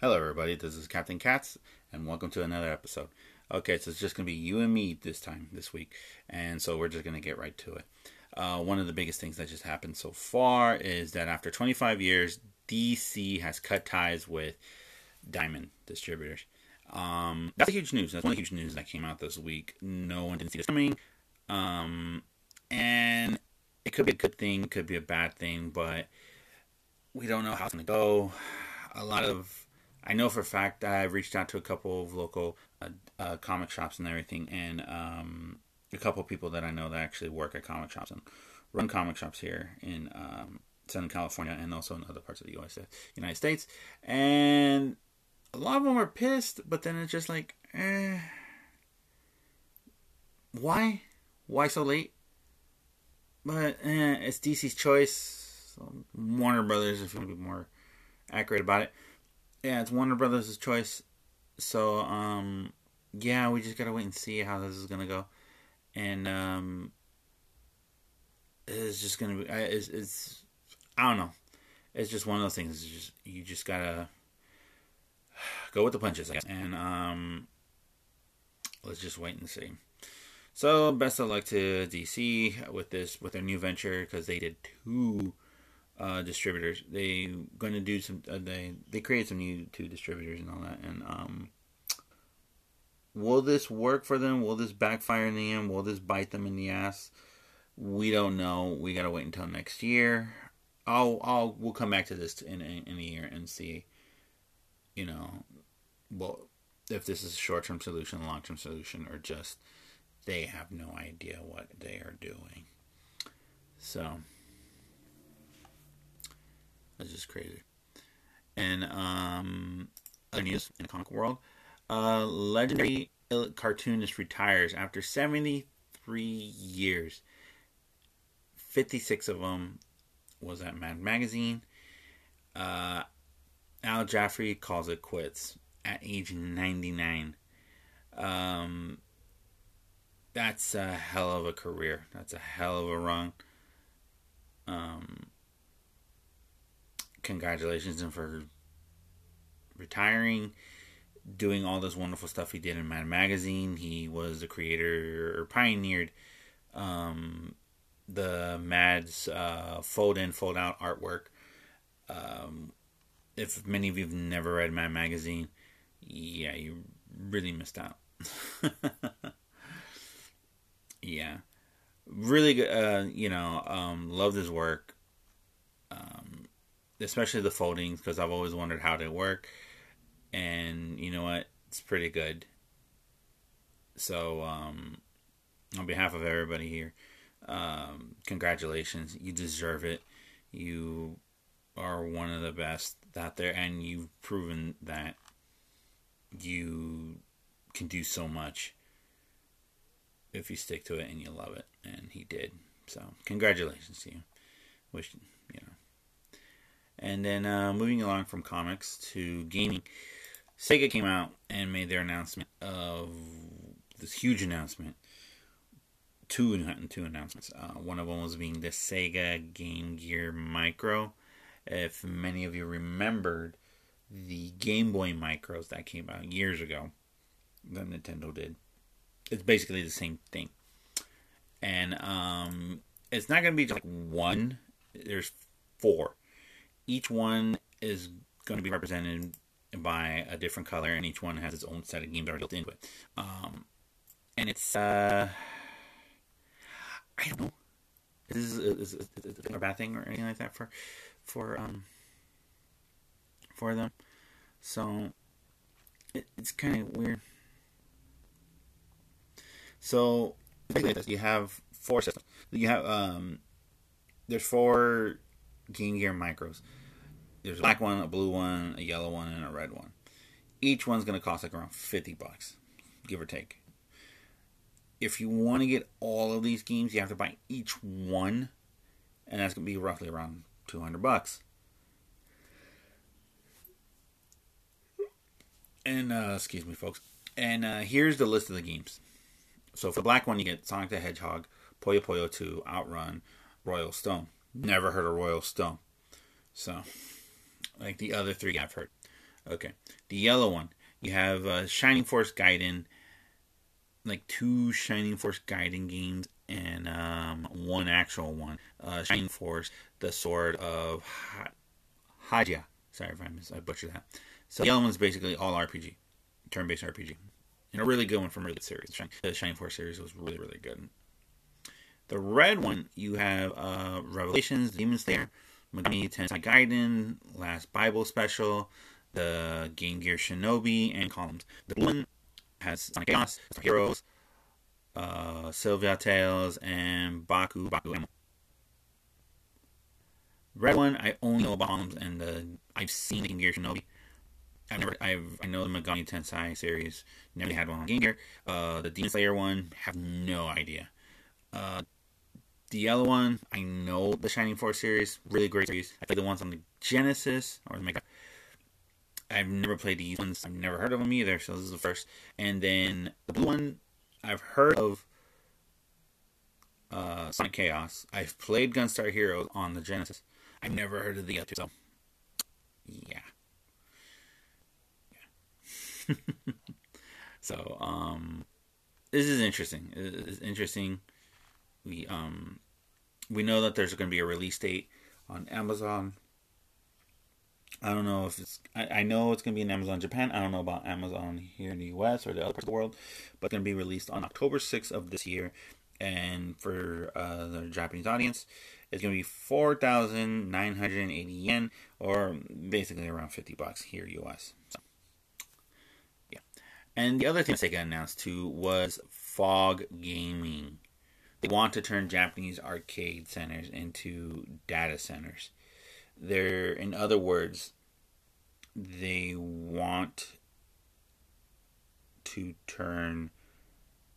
Hello, everybody. This is Captain Katz, and welcome to another episode. Okay, so it's just going to be you and me this time, this week, and so we're just going to get right to it. Uh, one of the biggest things that just happened so far is that after 25 years, DC has cut ties with Diamond Distributors. Um, that's a huge news. That's one of the huge news that came out this week. No one didn't see this coming, um, and it could be a good thing, could be a bad thing, but we don't know how it's going to go. A lot of I know for a fact I've reached out to a couple of local uh, uh, comic shops and everything, and um, a couple of people that I know that actually work at comic shops and run comic shops here in um, Southern California and also in other parts of the US, United States. And a lot of them are pissed, but then it's just like, eh, why? Why so late? But eh, it's DC's choice. Warner Brothers, if you want to be more accurate about it yeah, it's Warner Brothers' choice. So, um, yeah, we just gotta wait and see how this is gonna go, and um, it's just gonna be. It's, it's I don't know. It's just one of those things. It's just you just gotta go with the punches, I guess. And um, let's just wait and see. So, best of luck to DC with this with their new venture because they did two uh, distributors. They going to do some. Uh, they they create some new two distributors and all that. And um, will this work for them? Will this backfire in the end? Will this bite them in the ass? We don't know. We gotta wait until next year. I'll I'll we'll come back to this in in, in a year and see. You know, well, if this is a short term solution, long term solution, or just they have no idea what they are doing. So. That's just crazy. And um, other news in the comic world, uh, legendary cartoonist retires after 73 years. 56 of them was at Mad Magazine. Uh, Al Jaffrey calls it quits at age 99. Um, that's a hell of a career. That's a hell of a run. Um, congratulations and for retiring, doing all this wonderful stuff he did in Mad Magazine. He was the creator or pioneered um, the Mad's uh, fold in, fold out artwork. Um, if many of you have never read Mad Magazine, yeah, you really missed out. yeah, really good. Uh, you know, um, loved his work especially the foldings because I've always wondered how they work, and you know what, it's pretty good. So, um, on behalf of everybody here, um, congratulations! You deserve it. You are one of the best out there, and you've proven that you can do so much if you stick to it and you love it. And he did. So, congratulations to you. Wish you know and then uh, moving along from comics to gaming, Sega came out and made their announcement of this huge announcement. Two two announcements. Uh, one of them was being the Sega Game Gear Micro. If many of you remembered the Game Boy Micros that came out years ago, that Nintendo did, it's basically the same thing. And um, it's not going to be just like one. There's four each one is going to be represented by a different color, and each one has its own set of games already built into it. Um, and it's uh, I don't know. Is this is, a bad thing or anything like that for for um for them? So it, it's kind of weird. So you have four systems. You have um, there's four Game Gear micros. There's a black one, a blue one, a yellow one, and a red one. Each one's going to cost like around 50 bucks, give or take. If you want to get all of these games, you have to buy each one, and that's going to be roughly around 200 bucks. And, uh, excuse me, folks. And uh, here's the list of the games. So for the black one, you get Sonic the Hedgehog, Puyo Puyo 2, Outrun, Royal Stone. Never heard of Royal Stone. So, like the other three I've heard. Okay. The yellow one, you have uh, Shining Force Gaiden, like two Shining Force Gaiden games and um, one actual one. Uh, Shining Force, the Sword of ha- Haja. Sorry if I, mis- I butchered that. So the yellow one's basically all RPG, turn-based RPG, and a really good one from good series. The Shining Force series was really really good. The red one, you have uh, Revelations, Demon Slayer, Megami Tensei Gaiden, Last Bible Special, the Game Gear Shinobi, and Columns. The blue one has Sonic Chaos, Heroes, uh, Sylvia Tales, and Baku Baku Emo. Red one, I only know about Columns, and the I've seen the Game Gear Shinobi. I've never, I've, I know the Megami Tensei series. Never had one on Game Gear. Uh, the Demon Slayer one, have no idea. Uh, the yellow one, I know the Shining Force series, really great series. I played the ones on the Genesis or the Mega. I've never played these ones. I've never heard of them either, so this is the first. And then the blue one, I've heard of uh, Sonic Chaos. I've played Gunstar Heroes on the Genesis. I've never heard of the other two, so yeah. so um, this is interesting. It's interesting we um we know that there's going to be a release date on Amazon. I don't know if it's. I, I know it's going to be in Amazon Japan. I don't know about Amazon here in the U.S. or the other parts of the world, but it's going to be released on October 6th of this year. And for uh, the Japanese audience, it's going to be 4,980 yen, or basically around 50 bucks here U.S. So, yeah. And the other thing Sega announced too was Fog Gaming. They want to turn Japanese arcade centers into data centers. They're, in other words, they want to turn,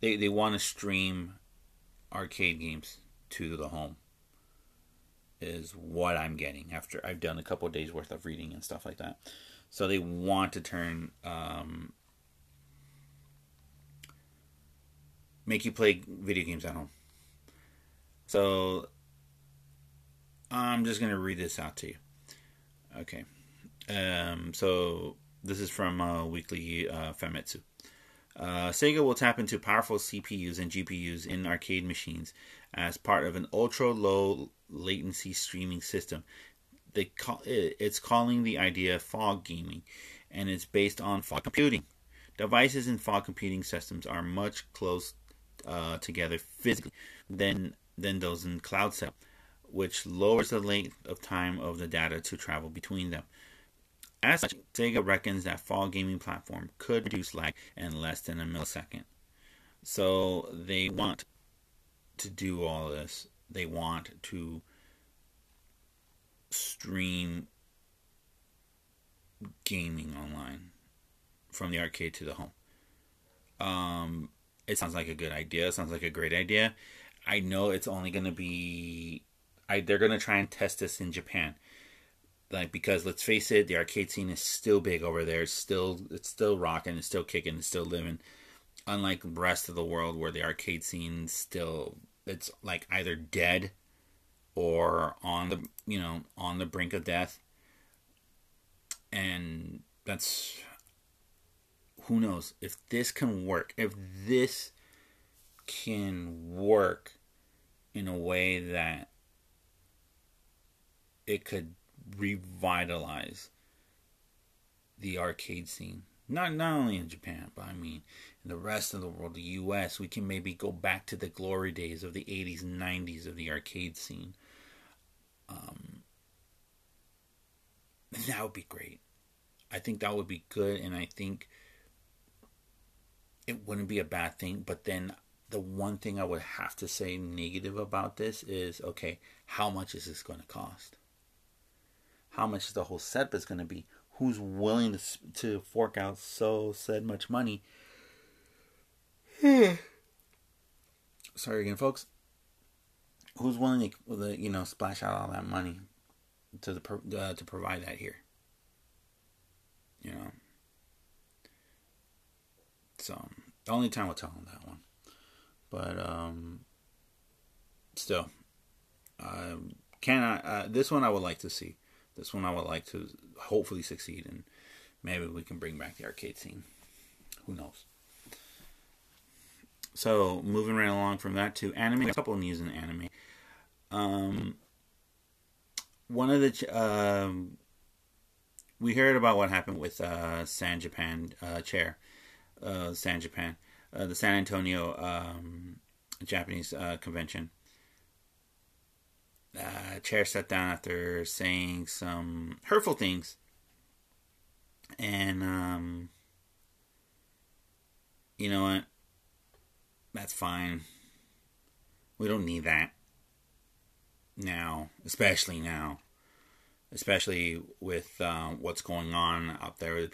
they, they want to stream arcade games to the home, is what I'm getting after I've done a couple days worth of reading and stuff like that. So they want to turn, um, make you play video games at home. So I'm just going to read this out to you. Okay. Um, so this is from uh, Weekly uh, Famitsu. Uh, Sega will tap into powerful CPUs and GPUs in arcade machines as part of an ultra low latency streaming system. They call it, it's calling the idea fog gaming, and it's based on fog computing. Devices in fog computing systems are much close uh, together physically than than those in Cloud Cell, which lowers the length of time of the data to travel between them. As such, Sega reckons that Fog Gaming Platform could reduce lag in less than a millisecond. So they want to do all this. They want to stream gaming online from the arcade to the home. Um, it sounds like a good idea. It sounds like a great idea. I know it's only going to be I they're going to try and test this in Japan. Like because let's face it, the arcade scene is still big over there. It's still it's still rocking, it's still kicking, it's still living. Unlike the rest of the world where the arcade scene still it's like either dead or on the you know on the brink of death. And that's who knows if this can work. If this can work in a way that it could revitalize the arcade scene. Not not only in Japan, but I mean in the rest of the world, the US, we can maybe go back to the glory days of the 80s and 90s of the arcade scene. Um, that would be great. I think that would be good, and I think it wouldn't be a bad thing. But then the one thing I would have to say negative about this is okay, how much is this going to cost? How much is the whole setup is going to be? Who's willing to to fork out so said much money? Sorry again, folks. Who's willing to you know splash out all that money to the uh, to provide that here? You know. So the only time will tell on that one. But um, still, can I? Uh, this one I would like to see. This one I would like to hopefully succeed and maybe we can bring back the arcade scene. Who knows? So moving right along from that to anime, a couple of news in anime. Um, one of the um, we heard about what happened with uh, San Japan uh, chair, uh, San Japan, uh, the San Antonio um, Japanese uh, convention. Uh, chair sat down after saying some hurtful things, and um, you know what? That's fine. We don't need that now, especially now, especially with uh, what's going on out there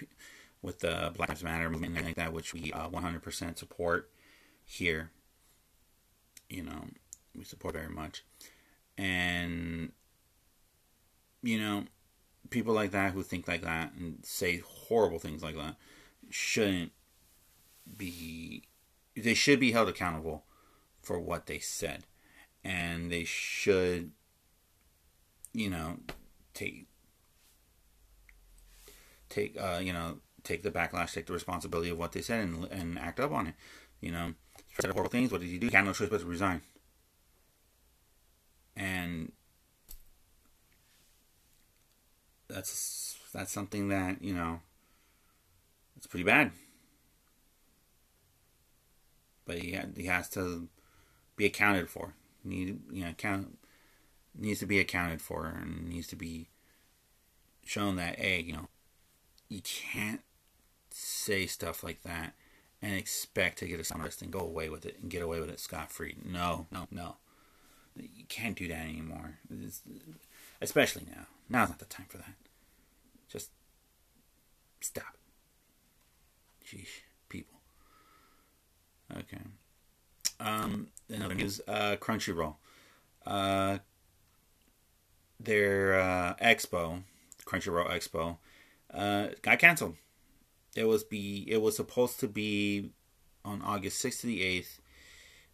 with, the Black Lives Matter movement like that, which we uh, 100% support here. You know, we support very much, and you know, people like that who think like that and say horrible things like that shouldn't be they should be held accountable for what they said and they should you know take take uh you know take the backlash take the responsibility of what they said and, and act up on it you know? Said horrible things what did he do? He had no choice but to resign. And that's that's something that you know it's pretty bad. But he, ha- he has to be accounted for. Need you know count needs to be accounted for and needs to be shown that hey you know you can't say stuff like that and expect to get a summary and go away with it and get away with it scot free. No, no, no. You can't do that anymore. It's, especially now. Now's not the time for that. Just stop. Sheesh. People. Okay. Um, another news: uh, Crunchyroll. Uh, their uh, expo, Crunchyroll Expo, uh, got canceled. It was be it was supposed to be on August sixth to the eighth.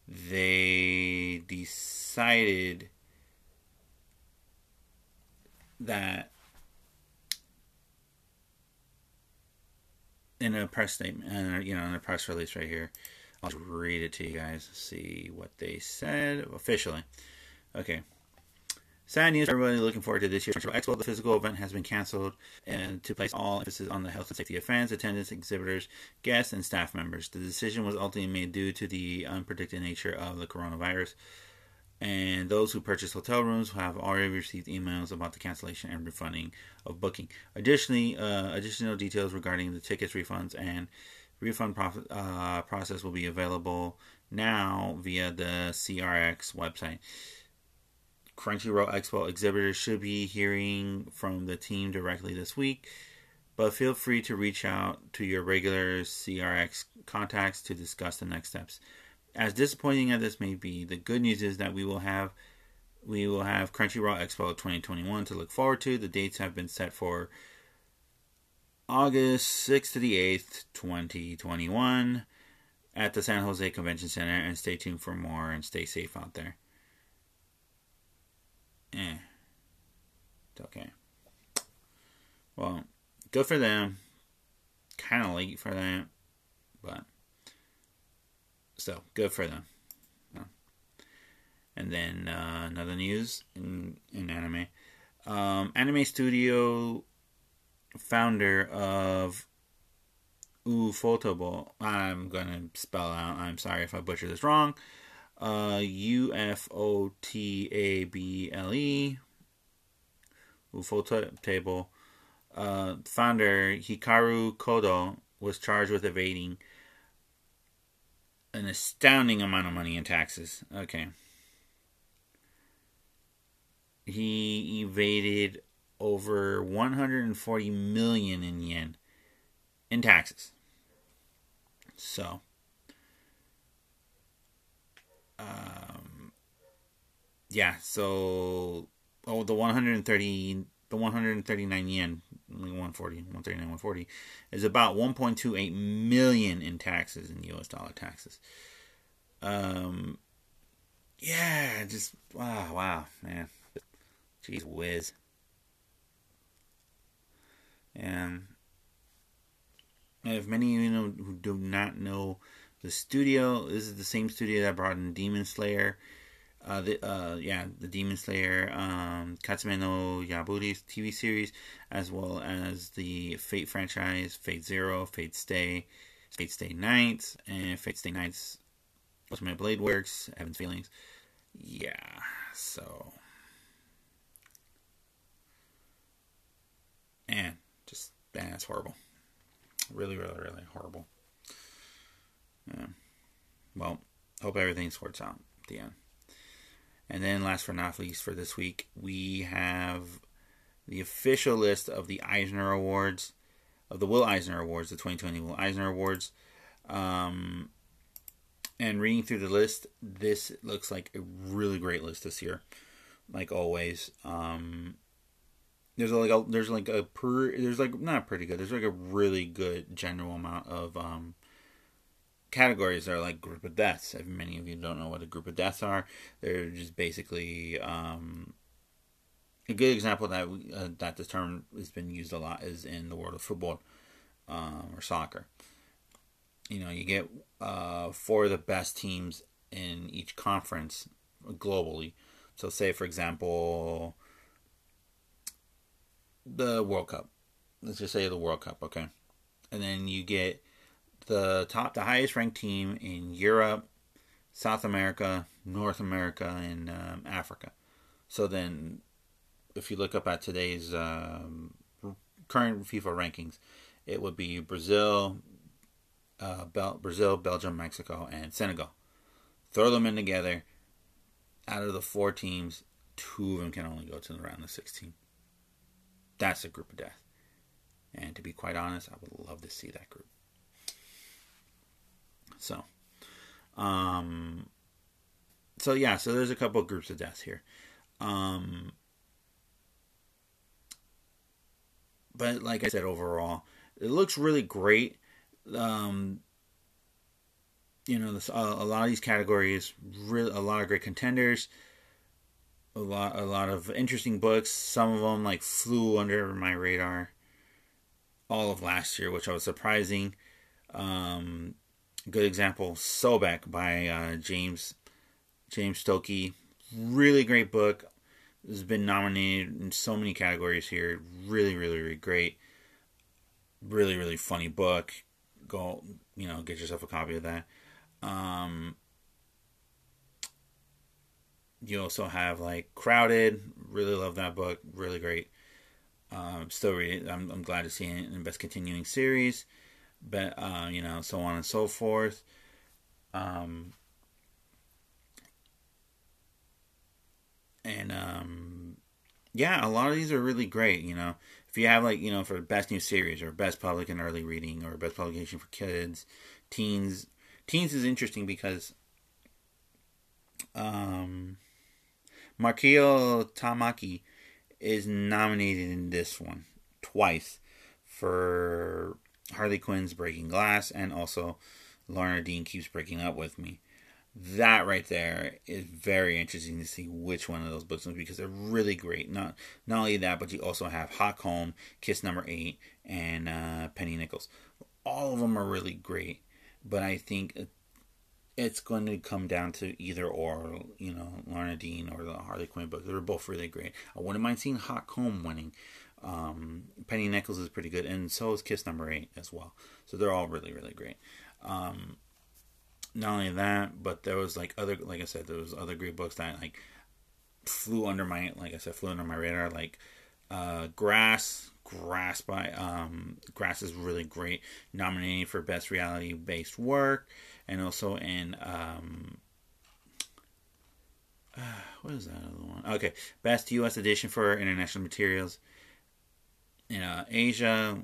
They decided that in a press statement, and you know, in a press release right here, I'll read it to you guys. See what they said officially. Okay. Sad news for everybody looking forward to this year's Expo. The physical event has been canceled and to place all emphasis on the health and safety of fans, attendants, exhibitors, guests, and staff members. The decision was ultimately made due to the unpredicted nature of the coronavirus. And those who purchased hotel rooms have already received emails about the cancellation and refunding of booking. Additionally, uh, additional details regarding the tickets refunds and refund prof- uh, process will be available now via the CRX website. Crunchyroll Expo exhibitors should be hearing from the team directly this week, but feel free to reach out to your regular CRX contacts to discuss the next steps. As disappointing as this may be, the good news is that we will have we will have Crunchyroll Expo 2021 to look forward to. The dates have been set for August 6th to the 8th, 2021, at the San Jose Convention Center. And stay tuned for more and stay safe out there. Eh. It's okay. Well, good for them. Kind of late for that, but still good for them. And then uh, another news in in anime, um, Anime Studio founder of Ufotable. I'm gonna spell out. I'm sorry if I butcher this wrong. U F O T A B L E. Ufotable. Uh, founder Hikaru Kondo was charged with evading an astounding amount of money in taxes. Okay. He evaded over 140 million in yen in taxes. So, yeah. So, oh, the 130, the 139 yen, 140, 139, 140, is about 1.28 million in taxes in U.S. dollar taxes. Um, yeah, just wow, wow, man, jeez whiz. And if many of you know who do not know the studio, this is the same studio that brought in Demon Slayer. Uh, the uh, yeah, the Demon Slayer, um, Katsume no Yaburi TV series, as well as the Fate franchise, Fate Zero, Fate Stay, Fate Stay Nights, and Fate Stay Nights Ultimate Blade Works, Heaven's Feelings. Yeah, so. And just, that's horrible. Really, really, really horrible. Yeah. Well, hope everything sorts out at the end. And then, last but not least, for this week, we have the official list of the Eisner Awards, of the Will Eisner Awards, the 2020 Will Eisner Awards. Um, and reading through the list, this looks like a really great list this year, like always. Um, there's like a there's like a per there's like not pretty good. There's like a really good general amount of um, categories are like group of deaths. If many of you don't know what a group of deaths are, they're just basically um, a good example that we, uh, that this term has been used a lot is in the world of football um, or soccer you know, you get uh, four of the best teams in each conference globally. So, say for example, the World Cup. Let's just say the World Cup, okay, and then you get the top, the highest ranked team in Europe, South America, North America, and um, Africa. So then, if you look up at today's um, current FIFA rankings, it would be Brazil, uh, Bel- Brazil, Belgium, Mexico, and Senegal. Throw them in together. Out of the four teams, two of them can only go to the round of 16. That's a group of death. And to be quite honest, I would love to see that group. So, um, so yeah, so there's a couple of groups of deaths here. Um, but like I said, overall, it looks really great um, you know, this, uh, a lot of these categories, really, a lot of great contenders, a lot, a lot of interesting books. Some of them like flew under my radar all of last year, which I was surprising. Um, good example, Sobek by uh, James James Stokoe. Really great book. Has been nominated in so many categories here. Really, really, really great. Really, really funny book go, you know, get yourself a copy of that. Um, you also have like Crowded. Really love that book. Really great. Um, still reading. I'm, I'm glad to see it in the best continuing series. But uh, you know, so on and so forth. Um, and um, yeah, a lot of these are really great. You know, if you have like you know for best new series or best public and early reading or best publication for kids, teens, teens is interesting because um, Mariko Tamaki is nominated in this one twice for Harley Quinn's Breaking Glass and also Laura Dean keeps breaking up with me that right there is very interesting to see which one of those books because they're really great. Not not only that, but you also have Hot Comb, Kiss Number Eight, and uh, Penny Nichols. All of them are really great, but I think it's going to come down to either or, you know, Laura Dean or the Harley Quinn book. They're both really great. I wouldn't mind seeing Hot Comb winning. Um, Penny Nichols is pretty good, and so is Kiss Number Eight as well. So they're all really, really great. Um, not only that, but there was like other, like I said, there was other great books that like flew under my, like I said, flew under my radar. Like uh, Grass, Grass by um, Grass is really great, nominated for best reality based work, and also in um, uh, what is that other one? Okay, best U.S. edition for international materials in uh, Asia,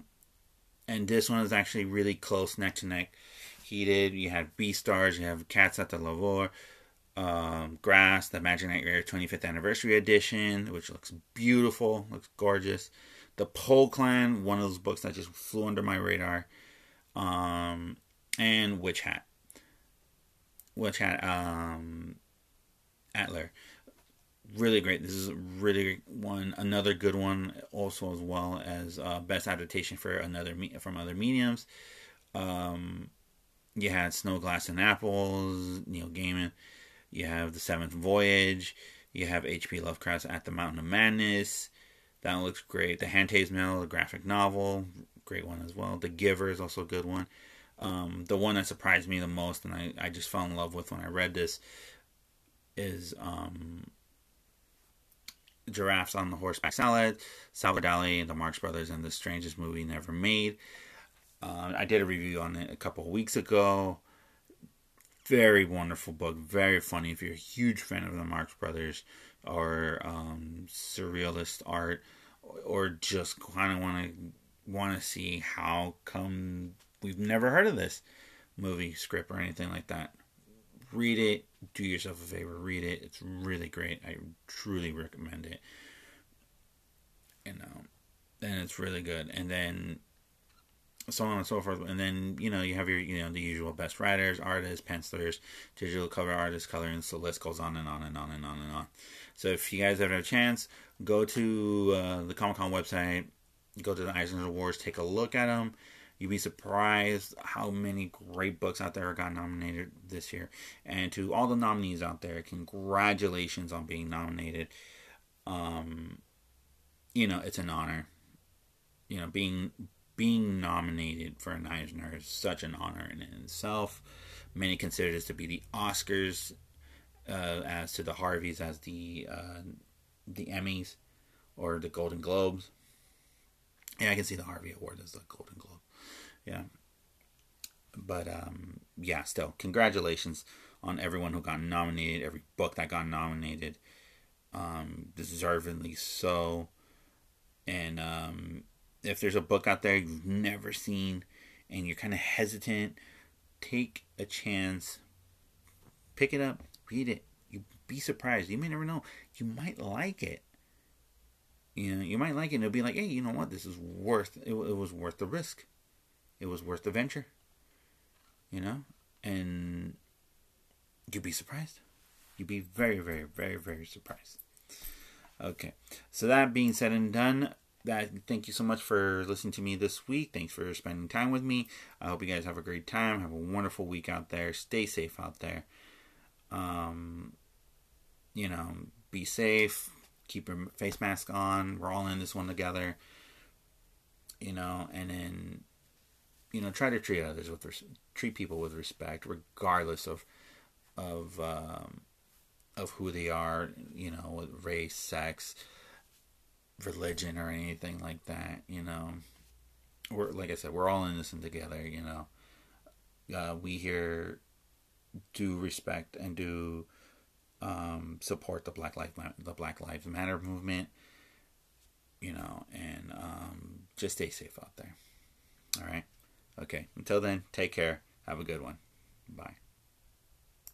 and this one is actually really close neck to neck Heated. You have Beastars. You have Cats at the Louvre. Um, Grass, the Magic Knight 25th Anniversary Edition, which looks beautiful, looks gorgeous. The Poe Clan, one of those books that just flew under my radar. Um, and Witch Hat. Witch Hat, um, Atelier. Really great. This is really one, another good one, also as well as uh, best adaptation for another me- from other mediums. Um, you had Snow Glass and Apples, Neil Gaiman. You have The Seventh Voyage. You have H.P. Lovecraft's At the Mountain of Madness. That looks great. The Handmaid's Tale, the graphic novel, great one as well. The Giver is also a good one. Um, the one that surprised me the most, and I, I just fell in love with when I read this, is um, Giraffes on the Horseback Salad, Salvador Dali the Marx Brothers, and the strangest movie never made. Uh, I did a review on it a couple of weeks ago. Very wonderful book, very funny. If you're a huge fan of the Marx Brothers or um, surrealist art, or just kind of want to want to see how come we've never heard of this movie script or anything like that, read it. Do yourself a favor, read it. It's really great. I truly recommend it. You know, and it's really good. And then so on and so forth. And then you know you have your you know the usual best writers, artists, pencilers, digital cover artists, coloring. So the list goes on and on and on and on and on. So if you guys ever have a chance, go to uh, the Comic Con website, go to the Eisner Awards, take a look at them. You'd be surprised how many great books out there got nominated this year. And to all the nominees out there, congratulations on being nominated. Um, you know, it's an honor. You know, being being nominated for an Eisner is such an honor in itself. Many consider this to be the Oscars, uh, as to the Harveys as the uh, the Emmys or the Golden Globes. Yeah, I can see the Harvey Award as the Golden Globe. Yeah, but um, yeah, still, congratulations on everyone who got nominated, every book that got nominated, um, deservedly so. And um, if there's a book out there you've never seen and you're kind of hesitant, take a chance, pick it up, read it. You be surprised. You may never know. You might like it. You know, you might like it. and It'll be like, hey, you know what? This is worth. It, it was worth the risk. It was worth the venture. You know, and you'd be surprised. You'd be very, very, very, very surprised. Okay, so that being said and done, that thank you so much for listening to me this week. Thanks for spending time with me. I hope you guys have a great time. Have a wonderful week out there. Stay safe out there. Um, you know, be safe. Keep your face mask on. We're all in this one together. You know, and then you know try to treat others with res- treat people with respect, regardless of of um, of who they are. You know, race, sex religion or anything like that. You know, we're like I said, we're all in this together. You know, uh, we here do respect and do um, support the Black Life the Black Lives Matter movement. You know, and um, just stay safe out there. All right. Okay, until then, take care. Have a good one. Bye.